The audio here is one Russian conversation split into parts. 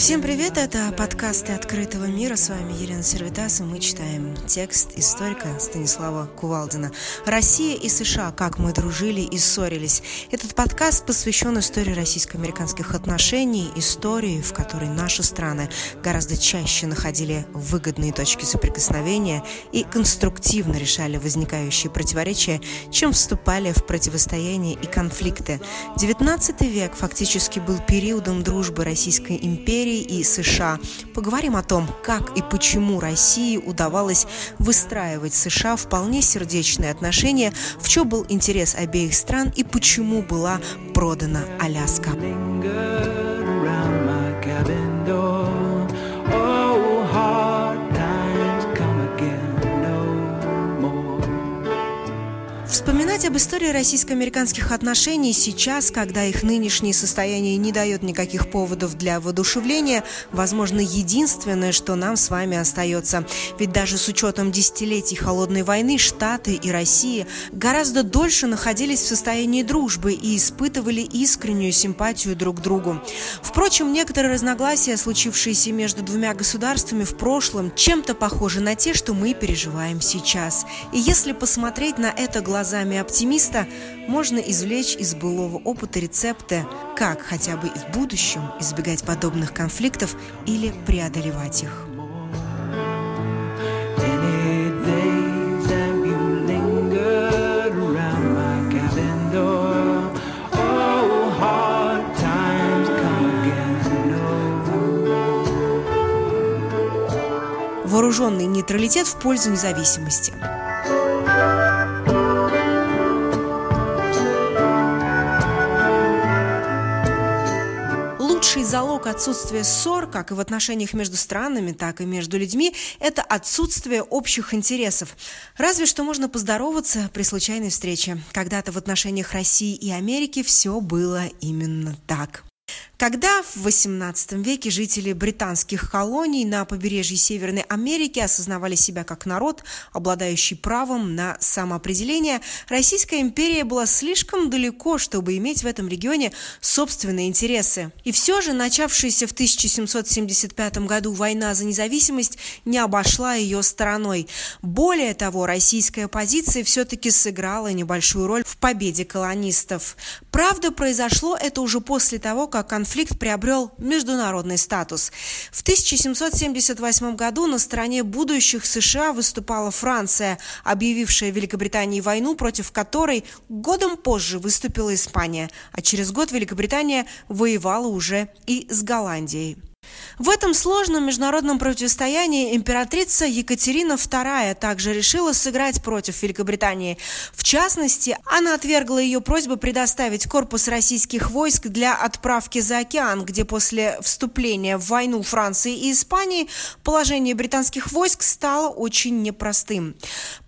Всем привет, это подкасты «Открытого мира». С вами Елена Сервитас, и мы читаем текст историка Станислава Кувалдина «Россия и США. Как мы дружили и ссорились». Этот подкаст посвящен истории российско-американских отношений, истории, в которой наши страны гораздо чаще находили выгодные точки соприкосновения и конструктивно решали возникающие противоречия, чем вступали в противостояние и конфликты. XIX век фактически был периодом дружбы Российской империи империи и США. Поговорим о том, как и почему России удавалось выстраивать с США вполне сердечные отношения, в чем был интерес обеих стран и почему была продана Аляска. Вспоминать об истории российско-американских отношений сейчас, когда их нынешнее состояние не дает никаких поводов для воодушевления, возможно, единственное, что нам с вами остается. Ведь даже с учетом десятилетий холодной войны Штаты и Россия гораздо дольше находились в состоянии дружбы и испытывали искреннюю симпатию друг к другу. Впрочем, некоторые разногласия, случившиеся между двумя государствами в прошлом, чем-то похожи на те, что мы переживаем сейчас. И если посмотреть на это глазами глазами оптимиста можно извлечь из былого опыта рецепты, как хотя бы и в будущем избегать подобных конфликтов или преодолевать их. Вооруженный нейтралитет в пользу независимости – залог отсутствия ссор, как и в отношениях между странами, так и между людьми, это отсутствие общих интересов. Разве что можно поздороваться при случайной встрече. Когда-то в отношениях России и Америки все было именно так. Когда в XVIII веке жители британских колоний на побережье Северной Америки осознавали себя как народ, обладающий правом на самоопределение, Российская империя была слишком далеко, чтобы иметь в этом регионе собственные интересы. И все же начавшаяся в 1775 году война за независимость не обошла ее стороной. Более того, российская позиция все-таки сыграла небольшую роль в победе колонистов. Правда, произошло это уже после того, как конфликт конфликт приобрел международный статус. В 1778 году на стороне будущих США выступала Франция, объявившая Великобритании войну, против которой годом позже выступила Испания, а через год Великобритания воевала уже и с Голландией. В этом сложном международном противостоянии императрица Екатерина II также решила сыграть против Великобритании. В частности, она отвергла ее просьбу предоставить корпус российских войск для отправки за океан, где после вступления в войну Франции и Испании положение британских войск стало очень непростым.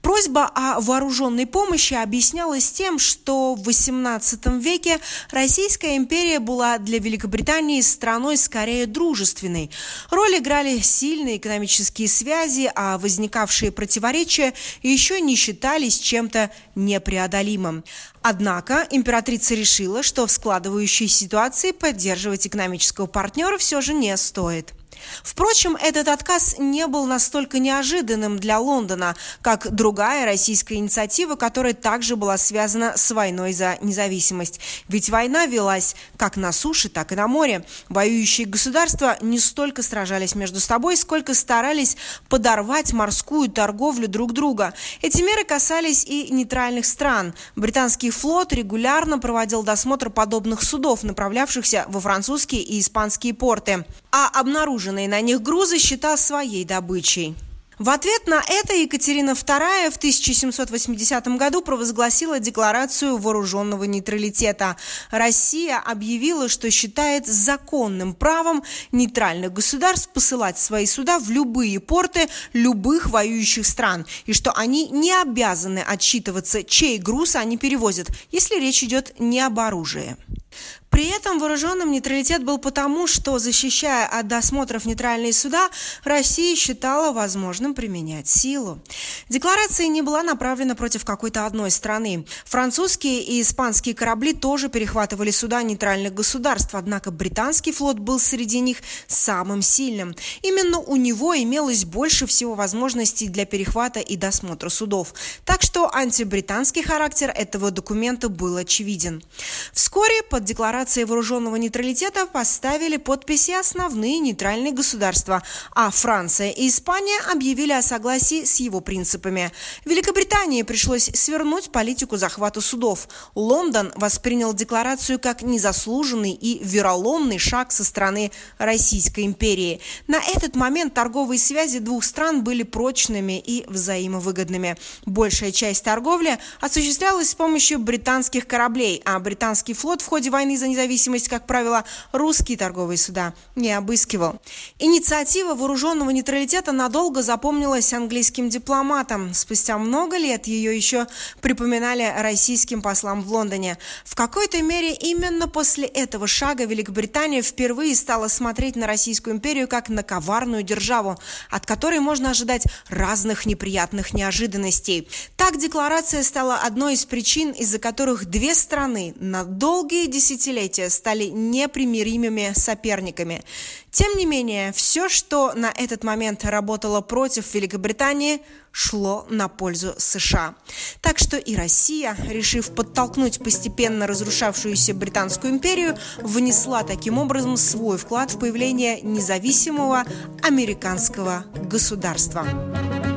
Просьба о вооруженной помощи объяснялась тем, что в XVIII веке Российская империя была для Великобритании страной скорее дружественной. Роль играли сильные экономические связи, а возникавшие противоречия еще не считались чем-то непреодолимым. Однако императрица решила, что в складывающейся ситуации поддерживать экономического партнера все же не стоит. Впрочем, этот отказ не был настолько неожиданным для Лондона, как другая российская инициатива, которая также была связана с войной за независимость. Ведь война велась как на суше, так и на море. Воюющие государства не столько сражались между собой, сколько старались подорвать морскую торговлю друг друга. Эти меры касались и нейтральных стран. Британский флот регулярно проводил досмотр подобных судов, направлявшихся во французские и испанские порты. А обнаруженные на них грузы считал своей добычей. В ответ на это Екатерина II в 1780 году провозгласила декларацию вооруженного нейтралитета. Россия объявила, что считает законным правом нейтральных государств посылать свои суда в любые порты любых воюющих стран, и что они не обязаны отчитываться, чей груз они перевозят, если речь идет не об оружии. При этом вооруженным нейтралитет был потому, что, защищая от досмотров нейтральные суда, Россия считала возможным применять силу. Декларация не была направлена против какой-то одной страны. Французские и испанские корабли тоже перехватывали суда нейтральных государств, однако британский флот был среди них самым сильным. Именно у него имелось больше всего возможностей для перехвата и досмотра судов. Так что антибританский характер этого документа был очевиден. Вскоре под декларацией вооруженного нейтралитета поставили подписи основные нейтральные государства, а Франция и Испания объявили о согласии с его принципами. Великобритании пришлось свернуть политику захвата судов. Лондон воспринял декларацию как незаслуженный и вероломный шаг со стороны Российской империи. На этот момент торговые связи двух стран были прочными и взаимовыгодными. Большая часть торговли осуществлялась с помощью британских кораблей, а британский флот в ходе войны за независимость, как правило, русские торговые суда не обыскивал. Инициатива вооруженного нейтралитета надолго запомнилась английским дипломатам. Спустя много лет ее еще припоминали российским послам в Лондоне. В какой-то мере именно после этого шага Великобритания впервые стала смотреть на Российскую империю как на коварную державу, от которой можно ожидать разных неприятных неожиданностей. Так декларация стала одной из причин, из-за которых две страны на долгие десятилетия стали непримиримыми соперниками. Тем не менее, все, что на этот момент работало против Великобритании, шло на пользу США. Так что и Россия, решив подтолкнуть постепенно разрушавшуюся Британскую империю, внесла таким образом свой вклад в появление независимого американского государства.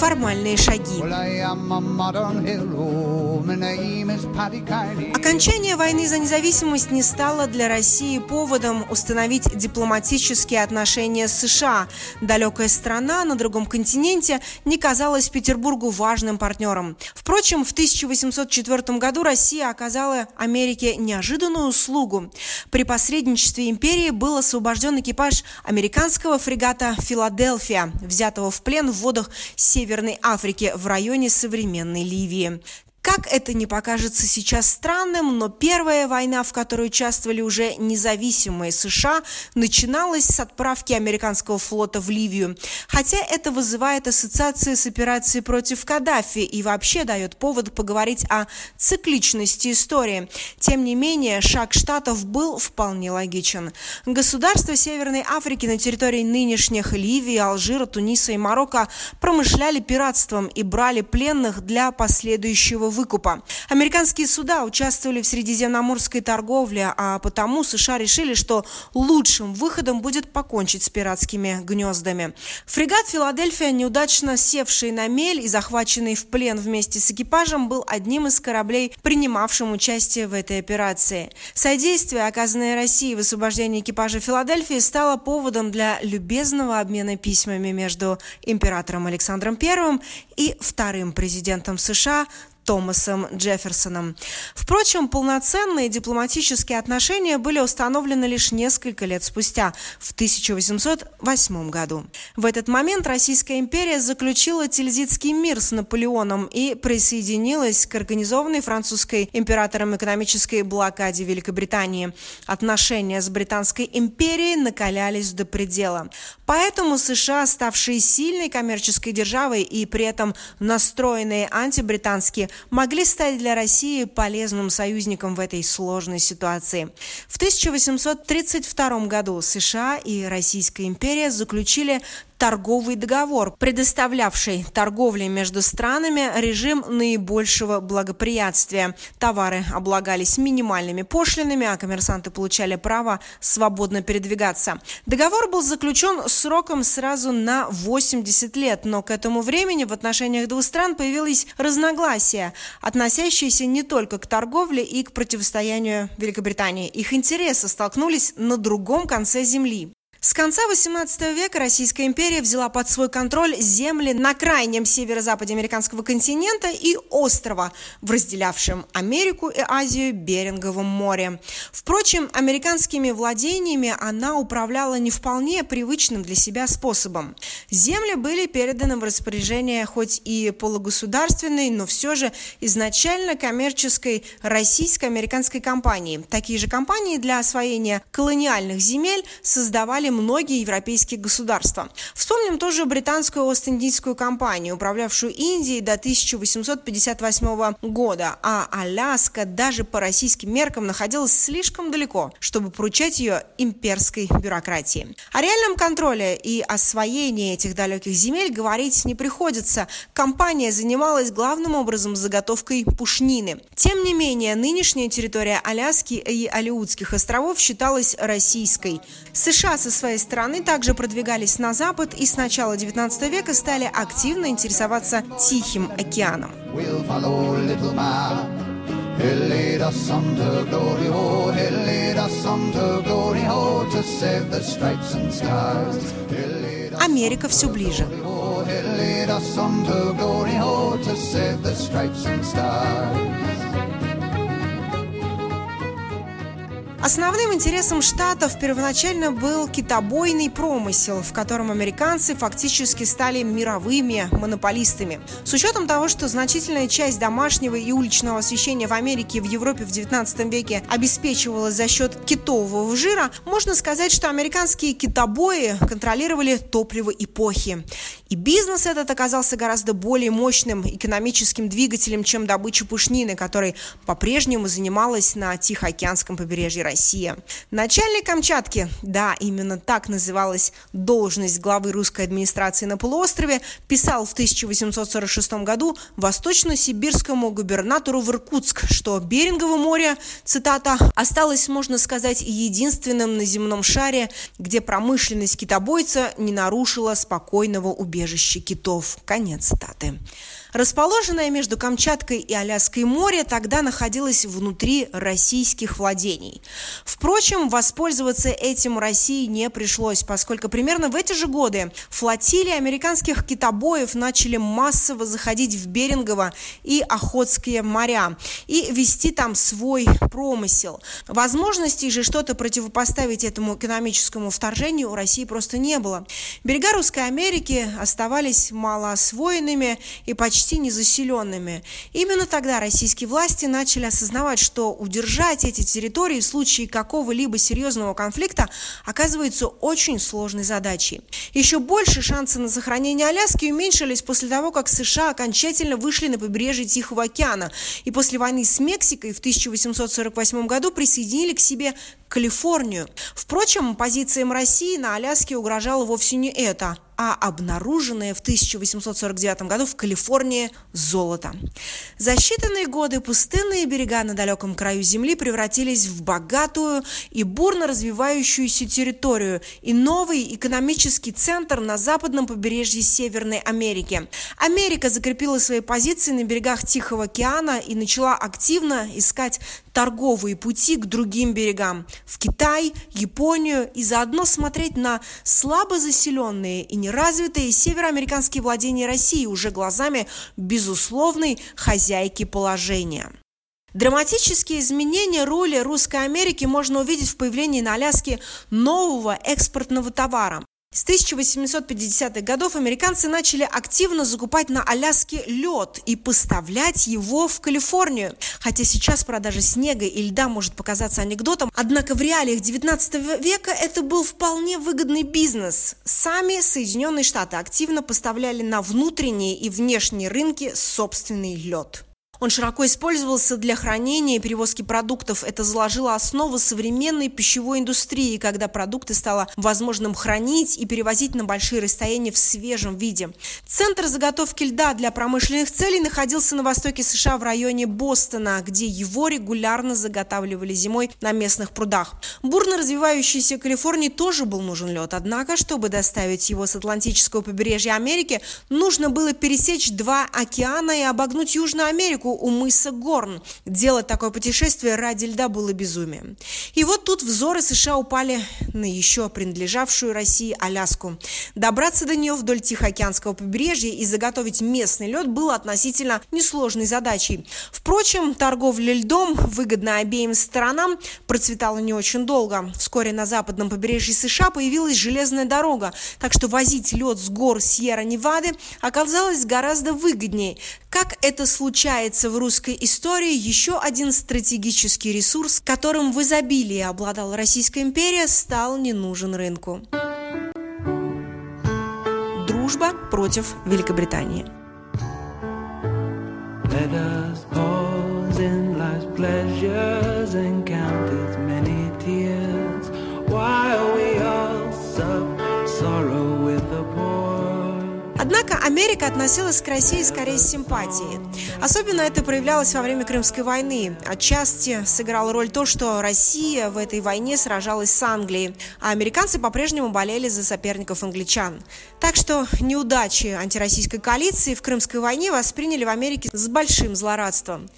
Формальные шаги. Окончание войны за независимость не стало для России поводом установить дипломатические отношения с США. Далекая страна на другом континенте не казалась Петербургу важным партнером. Впрочем, в 1804 году Россия оказала Америке неожиданную услугу. При посредничестве империи был освобожден экипаж американского фрегата «Филадельфия», взятого в плен в водах Северной Африке в районе современной Ливии. Как это не покажется сейчас странным, но первая война, в которой участвовали уже независимые США, начиналась с отправки американского флота в Ливию. Хотя это вызывает ассоциации с операцией против Каддафи и вообще дает повод поговорить о цикличности истории. Тем не менее, шаг Штатов был вполне логичен. Государства Северной Африки на территории нынешних Ливии, Алжира, Туниса и Марокко промышляли пиратством и брали пленных для последующего выкупа. Американские суда участвовали в средиземноморской торговле, а потому США решили, что лучшим выходом будет покончить с пиратскими гнездами. Фрегат «Филадельфия», неудачно севший на мель и захваченный в плен вместе с экипажем, был одним из кораблей, принимавшим участие в этой операции. Содействие, оказанное России в освобождении экипажа «Филадельфии», стало поводом для любезного обмена письмами между императором Александром I и вторым президентом США Томасом Джефферсоном. Впрочем, полноценные дипломатические отношения были установлены лишь несколько лет спустя, в 1808 году. В этот момент Российская империя заключила Тильзитский мир с Наполеоном и присоединилась к организованной французской императором экономической блокаде Великобритании. Отношения с Британской империей накалялись до предела. Поэтому США, ставшие сильной коммерческой державой и при этом настроенные антибританские, могли стать для России полезным союзником в этой сложной ситуации. В 1832 году США и Российская империя заключили торговый договор, предоставлявший торговле между странами режим наибольшего благоприятствия. Товары облагались минимальными пошлинами, а коммерсанты получали право свободно передвигаться. Договор был заключен сроком сразу на 80 лет, но к этому времени в отношениях двух стран появились разногласия, относящиеся не только к торговле и к противостоянию Великобритании. Их интересы столкнулись на другом конце земли. С конца XVIII века Российская империя взяла под свой контроль земли на крайнем северо-западе американского континента и острова, в разделявшем Америку и Азию Беринговом море. Впрочем, американскими владениями она управляла не вполне привычным для себя способом. Земли были переданы в распоряжение хоть и полугосударственной, но все же изначально коммерческой российско-американской компании. Такие же компании для освоения колониальных земель создавали многие европейские государства. Вспомним тоже британскую Ост-Индийскую компанию, управлявшую Индией до 1858 года, а Аляска даже по российским меркам находилась слишком далеко, чтобы поручать ее имперской бюрократии. О реальном контроле и освоении этих далеких земель говорить не приходится. Компания занималась главным образом заготовкой пушнины. Тем не менее, нынешняя территория Аляски и Алиутских островов считалась российской. США со своей стороны также продвигались на запад и с начала XIX века стали активно интересоваться Тихим океаном. Америка все ближе. Основным интересом Штатов первоначально был китобойный промысел, в котором американцы фактически стали мировыми монополистами. С учетом того, что значительная часть домашнего и уличного освещения в Америке и в Европе в XIX веке обеспечивалась за счет китового жира, можно сказать, что американские китобои контролировали топливо эпохи. И бизнес этот оказался гораздо более мощным экономическим двигателем, чем добыча пушнины, которой по-прежнему занималась на Тихоокеанском побережье Россия. Начальник Камчатки, да, именно так называлась должность главы русской администрации на полуострове, писал в 1846 году восточно-сибирскому губернатору в Иркутск, что Берингово море, цитата, осталось, можно сказать, единственным на земном шаре, где промышленность китобойца не нарушила спокойного убежища китов. Конец цитаты. Расположенное между Камчаткой и Аляской море тогда находилось внутри российских владений. Впрочем, воспользоваться этим России не пришлось, поскольку примерно в эти же годы флотилии американских китобоев начали массово заходить в Берингово и Охотские моря и вести там свой промысел. Возможностей же что-то противопоставить этому экономическому вторжению у России просто не было. Берега Русской Америки оставались малоосвоенными и почти почти незаселенными. Именно тогда российские власти начали осознавать, что удержать эти территории в случае какого-либо серьезного конфликта оказывается очень сложной задачей. Еще больше шансы на сохранение Аляски уменьшились после того, как США окончательно вышли на побережье Тихого океана и после войны с Мексикой в 1848 году присоединили к себе Калифорнию. Впрочем, позициям России на Аляске угрожало вовсе не это – а обнаруженное в 1849 году в Калифорнии золото. За считанные годы пустынные берега на далеком краю Земли превратились в богатую и бурно развивающуюся территорию и новый экономический центр на западном побережье Северной Америки. Америка закрепила свои позиции на берегах Тихого океана и начала активно искать торговые пути к другим берегам – в Китай, Японию и заодно смотреть на слабо заселенные и неразвитые североамериканские владения России уже глазами безусловной хозяйки положения. Драматические изменения роли Русской Америки можно увидеть в появлении на Аляске нового экспортного товара с 1850-х годов американцы начали активно закупать на Аляске лед и поставлять его в Калифорнию. Хотя сейчас продажа снега и льда может показаться анекдотом, однако в реалиях 19 века это был вполне выгодный бизнес. Сами Соединенные Штаты активно поставляли на внутренние и внешние рынки собственный лед. Он широко использовался для хранения и перевозки продуктов. Это заложило основу современной пищевой индустрии, когда продукты стало возможным хранить и перевозить на большие расстояния в свежем виде. Центр заготовки льда для промышленных целей находился на востоке США в районе Бостона, где его регулярно заготавливали зимой на местных прудах. Бурно развивающейся Калифорнии тоже был нужен лед, однако, чтобы доставить его с Атлантического побережья Америки, нужно было пересечь два океана и обогнуть Южную Америку, точку у мыса Горн. Делать такое путешествие ради льда было безумием. И вот тут взоры США упали на еще принадлежавшую России Аляску. Добраться до нее вдоль Тихоокеанского побережья и заготовить местный лед было относительно несложной задачей. Впрочем, торговля льдом, выгодная обеим сторонам, процветала не очень долго. Вскоре на западном побережье США появилась железная дорога, так что возить лед с гор Сьерра-Невады оказалось гораздо выгоднее. Как это случается в русской истории, еще один стратегический ресурс, которым в изобилии обладала Российская империя, стал не нужен рынку. Дружба против Великобритании. Let us pause in life's pleasures and Америка относилась к России скорее с симпатией. Особенно это проявлялось во время Крымской войны. Отчасти сыграла роль то, что Россия в этой войне сражалась с Англией, а американцы по-прежнему болели за соперников англичан. Так что неудачи антироссийской коалиции в Крымской войне восприняли в Америке с большим злорадством.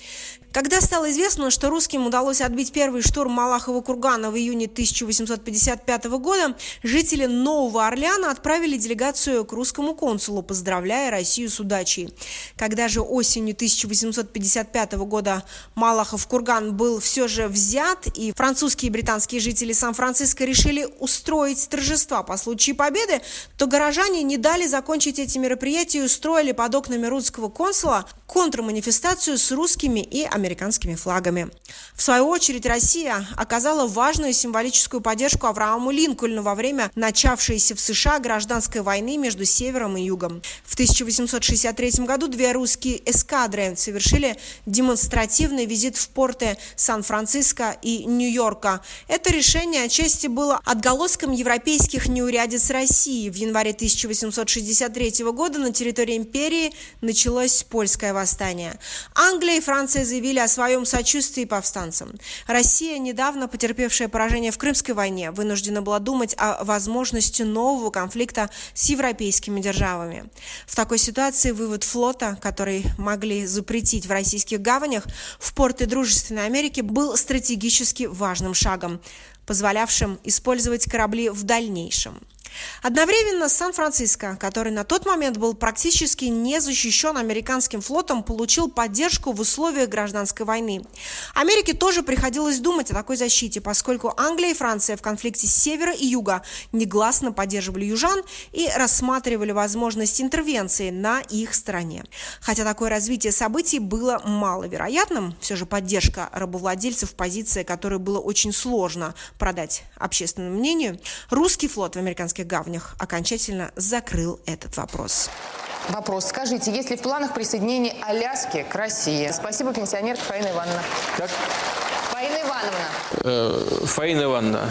Когда стало известно, что русским удалось отбить первый штурм Малахова кургана в июне 1855 года, жители Нового Орлеана отправили делегацию к русскому консулу, поздравляя Россию с удачей. Когда же осенью 1855 года Малахов курган был все же взят, и французские и британские жители Сан-Франциско решили устроить торжества по случаю победы, то горожане не дали закончить эти мероприятия и устроили под окнами русского консула контрманифестацию с русскими и американскими флагами. В свою очередь Россия оказала важную символическую поддержку Аврааму Линкольну во время начавшейся в США гражданской войны между Севером и Югом. В 1863 году две русские эскадры совершили демонстративный визит в порты Сан-Франциско и Нью-Йорка. Это решение отчасти было отголоском европейских неурядиц России. В январе 1863 года на территории империи началось польское восстание. Англия и Франция заявили о своем сочувствии повстанцам. Россия, недавно потерпевшая поражение в Крымской войне, вынуждена была думать о возможности нового конфликта с европейскими державами. В такой ситуации вывод флота, который могли запретить в российских гаванях в порты Дружественной Америки, был стратегически важным шагом, позволявшим использовать корабли в дальнейшем. Одновременно Сан-Франциско, который на тот момент был практически не защищен американским флотом, получил поддержку в условиях гражданской войны. Америке тоже приходилось думать о такой защите, поскольку Англия и Франция в конфликте с севера и юга негласно поддерживали южан и рассматривали возможность интервенции на их стороне. Хотя такое развитие событий было маловероятным, все же поддержка рабовладельцев позиция, которую было очень сложно продать общественному мнению, русский флот в американских американских гавнях окончательно закрыл этот вопрос. Вопрос. Скажите, есть ли в планах присоединение Аляски к России? Спасибо, пенсионерка Фаина Ивановна. Как? Фаина Ивановна. Э, Фаина Ивановна,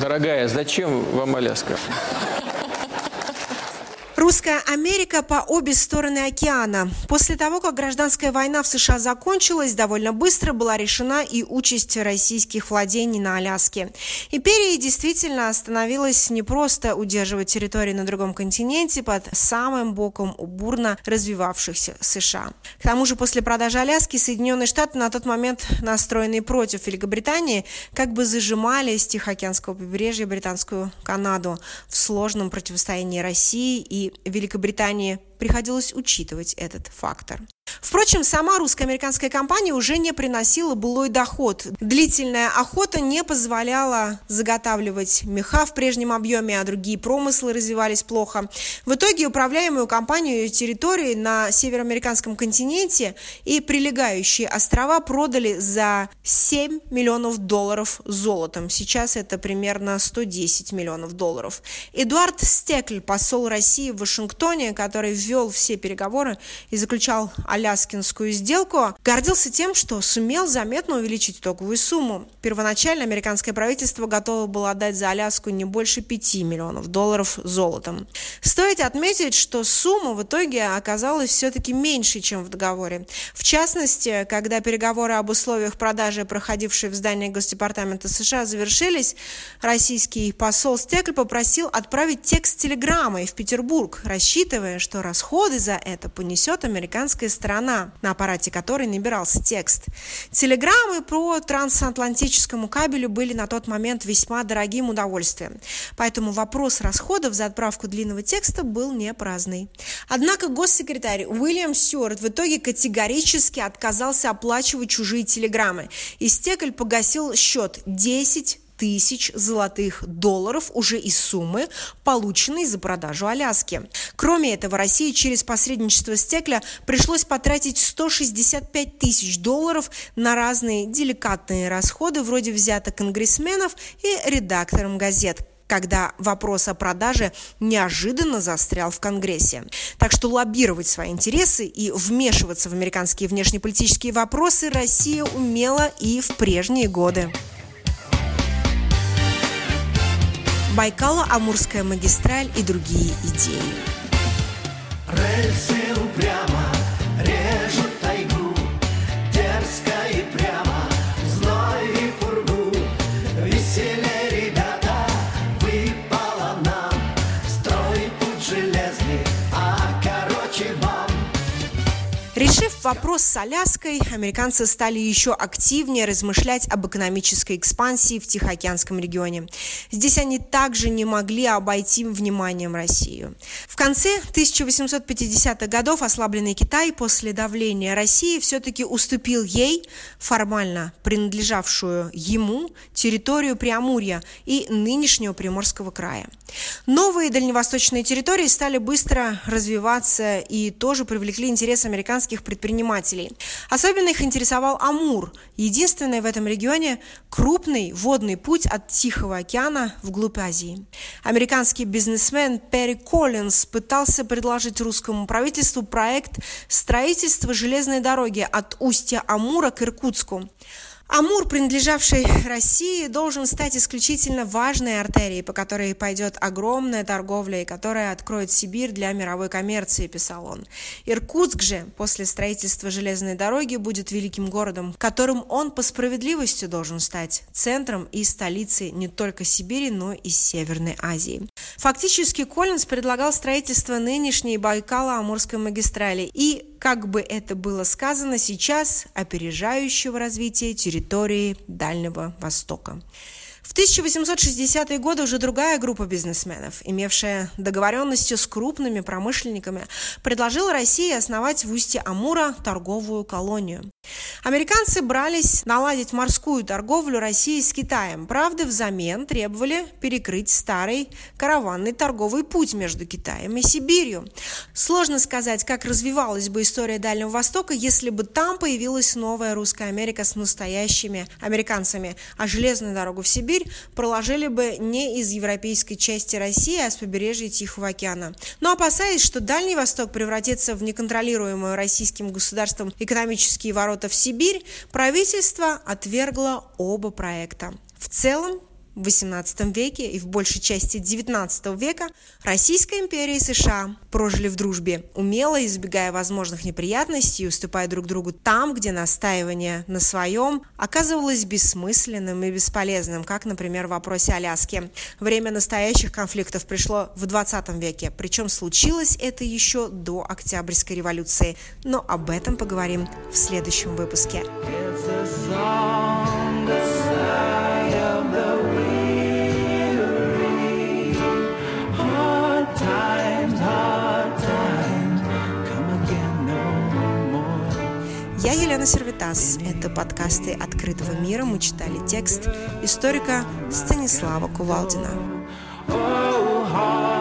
дорогая, зачем вам Аляска? Русская Америка по обе стороны океана. После того, как гражданская война в США закончилась, довольно быстро была решена и участь российских владений на Аляске. Империя действительно остановилась не просто удерживать территории на другом континенте под самым боком у бурно развивавшихся США. К тому же после продажи Аляски Соединенные Штаты на тот момент настроенные против Великобритании как бы зажимали с Тихоокеанского побережья британскую Канаду в сложном противостоянии России и Великобритании приходилось учитывать этот фактор. Впрочем, сама русско-американская компания уже не приносила былой доход. Длительная охота не позволяла заготавливать меха в прежнем объеме, а другие промыслы развивались плохо. В итоге управляемую компанию территории на североамериканском континенте и прилегающие острова продали за 7 миллионов долларов золотом. Сейчас это примерно 110 миллионов долларов. Эдуард Стекль, посол России в Вашингтоне, который вел все переговоры и заключал аляскинскую сделку, гордился тем, что сумел заметно увеличить итоговую сумму. Первоначально американское правительство готово было отдать за Аляску не больше 5 миллионов долларов золотом. Стоит отметить, что сумма в итоге оказалась все-таки меньше, чем в договоре. В частности, когда переговоры об условиях продажи, проходившие в здании Госдепартамента США, завершились, российский посол Стекль попросил отправить текст телеграммой в Петербург, рассчитывая, что расходы за это понесет американская страна на аппарате которой набирался текст. Телеграммы по трансатлантическому кабелю были на тот момент весьма дорогим удовольствием, поэтому вопрос расходов за отправку длинного текста был не праздный. Однако госсекретарь Уильям Стюарт в итоге категорически отказался оплачивать чужие телеграммы, и Стекль погасил счет 10 тысяч золотых долларов уже из суммы, полученной за продажу Аляски. Кроме этого, России через посредничество Стекля пришлось потратить 165 тысяч долларов на разные деликатные расходы, вроде взяток конгрессменов и редакторам газет, когда вопрос о продаже неожиданно застрял в Конгрессе. Так что лоббировать свои интересы и вмешиваться в американские внешнеполитические вопросы Россия умела и в прежние годы. Байкало-Амурская магистраль и другие идеи. Рельсы упрямо вопрос с Аляской, американцы стали еще активнее размышлять об экономической экспансии в Тихоокеанском регионе. Здесь они также не могли обойти вниманием Россию. В конце 1850-х годов ослабленный Китай после давления России все-таки уступил ей, формально принадлежавшую ему, территорию Преамурья и нынешнего Приморского края. Новые дальневосточные территории стали быстро развиваться и тоже привлекли интерес американских предпринимателей предпринимателей. Особенно их интересовал Амур, единственный в этом регионе крупный водный путь от Тихого океана вглубь Азии. Американский бизнесмен Перри Коллинз пытался предложить русскому правительству проект строительства железной дороги от устья Амура к Иркутску. Амур, принадлежавший России, должен стать исключительно важной артерией, по которой пойдет огромная торговля и которая откроет Сибирь для мировой коммерции, писал он. Иркутск же после строительства железной дороги будет великим городом, которым он по справедливости должен стать центром и столицей не только Сибири, но и Северной Азии. Фактически Коллинз предлагал строительство нынешней Байкало-Амурской магистрали и как бы это было сказано сейчас, опережающего развития территории Дальнего Востока. В 1860-е годы уже другая группа бизнесменов, имевшая договоренности с крупными промышленниками, предложила России основать в устье Амура торговую колонию. Американцы брались наладить морскую торговлю России с Китаем, правда, взамен требовали перекрыть старый караванный торговый путь между Китаем и Сибирью. Сложно сказать, как развивалась бы история Дальнего Востока, если бы там появилась новая русская Америка с настоящими американцами, а железную дорогу в Сибирь Сибирь проложили бы не из европейской части России, а с побережья Тихого океана. Но опасаясь, что Дальний Восток превратится в неконтролируемую российским государством экономические ворота в Сибирь, правительство отвергло оба проекта. В целом, в XVIII веке и в большей части XIX века Российская империя и США прожили в дружбе, умело избегая возможных неприятностей и уступая друг другу там, где настаивание на своем оказывалось бессмысленным и бесполезным, как, например, в вопросе Аляски. Время настоящих конфликтов пришло в XX веке, причем случилось это еще до Октябрьской революции. Но об этом поговорим в следующем выпуске. Я Елена Сервитас. Это подкасты «Открытого мира». Мы читали текст историка Станислава Кувалдина. Oh,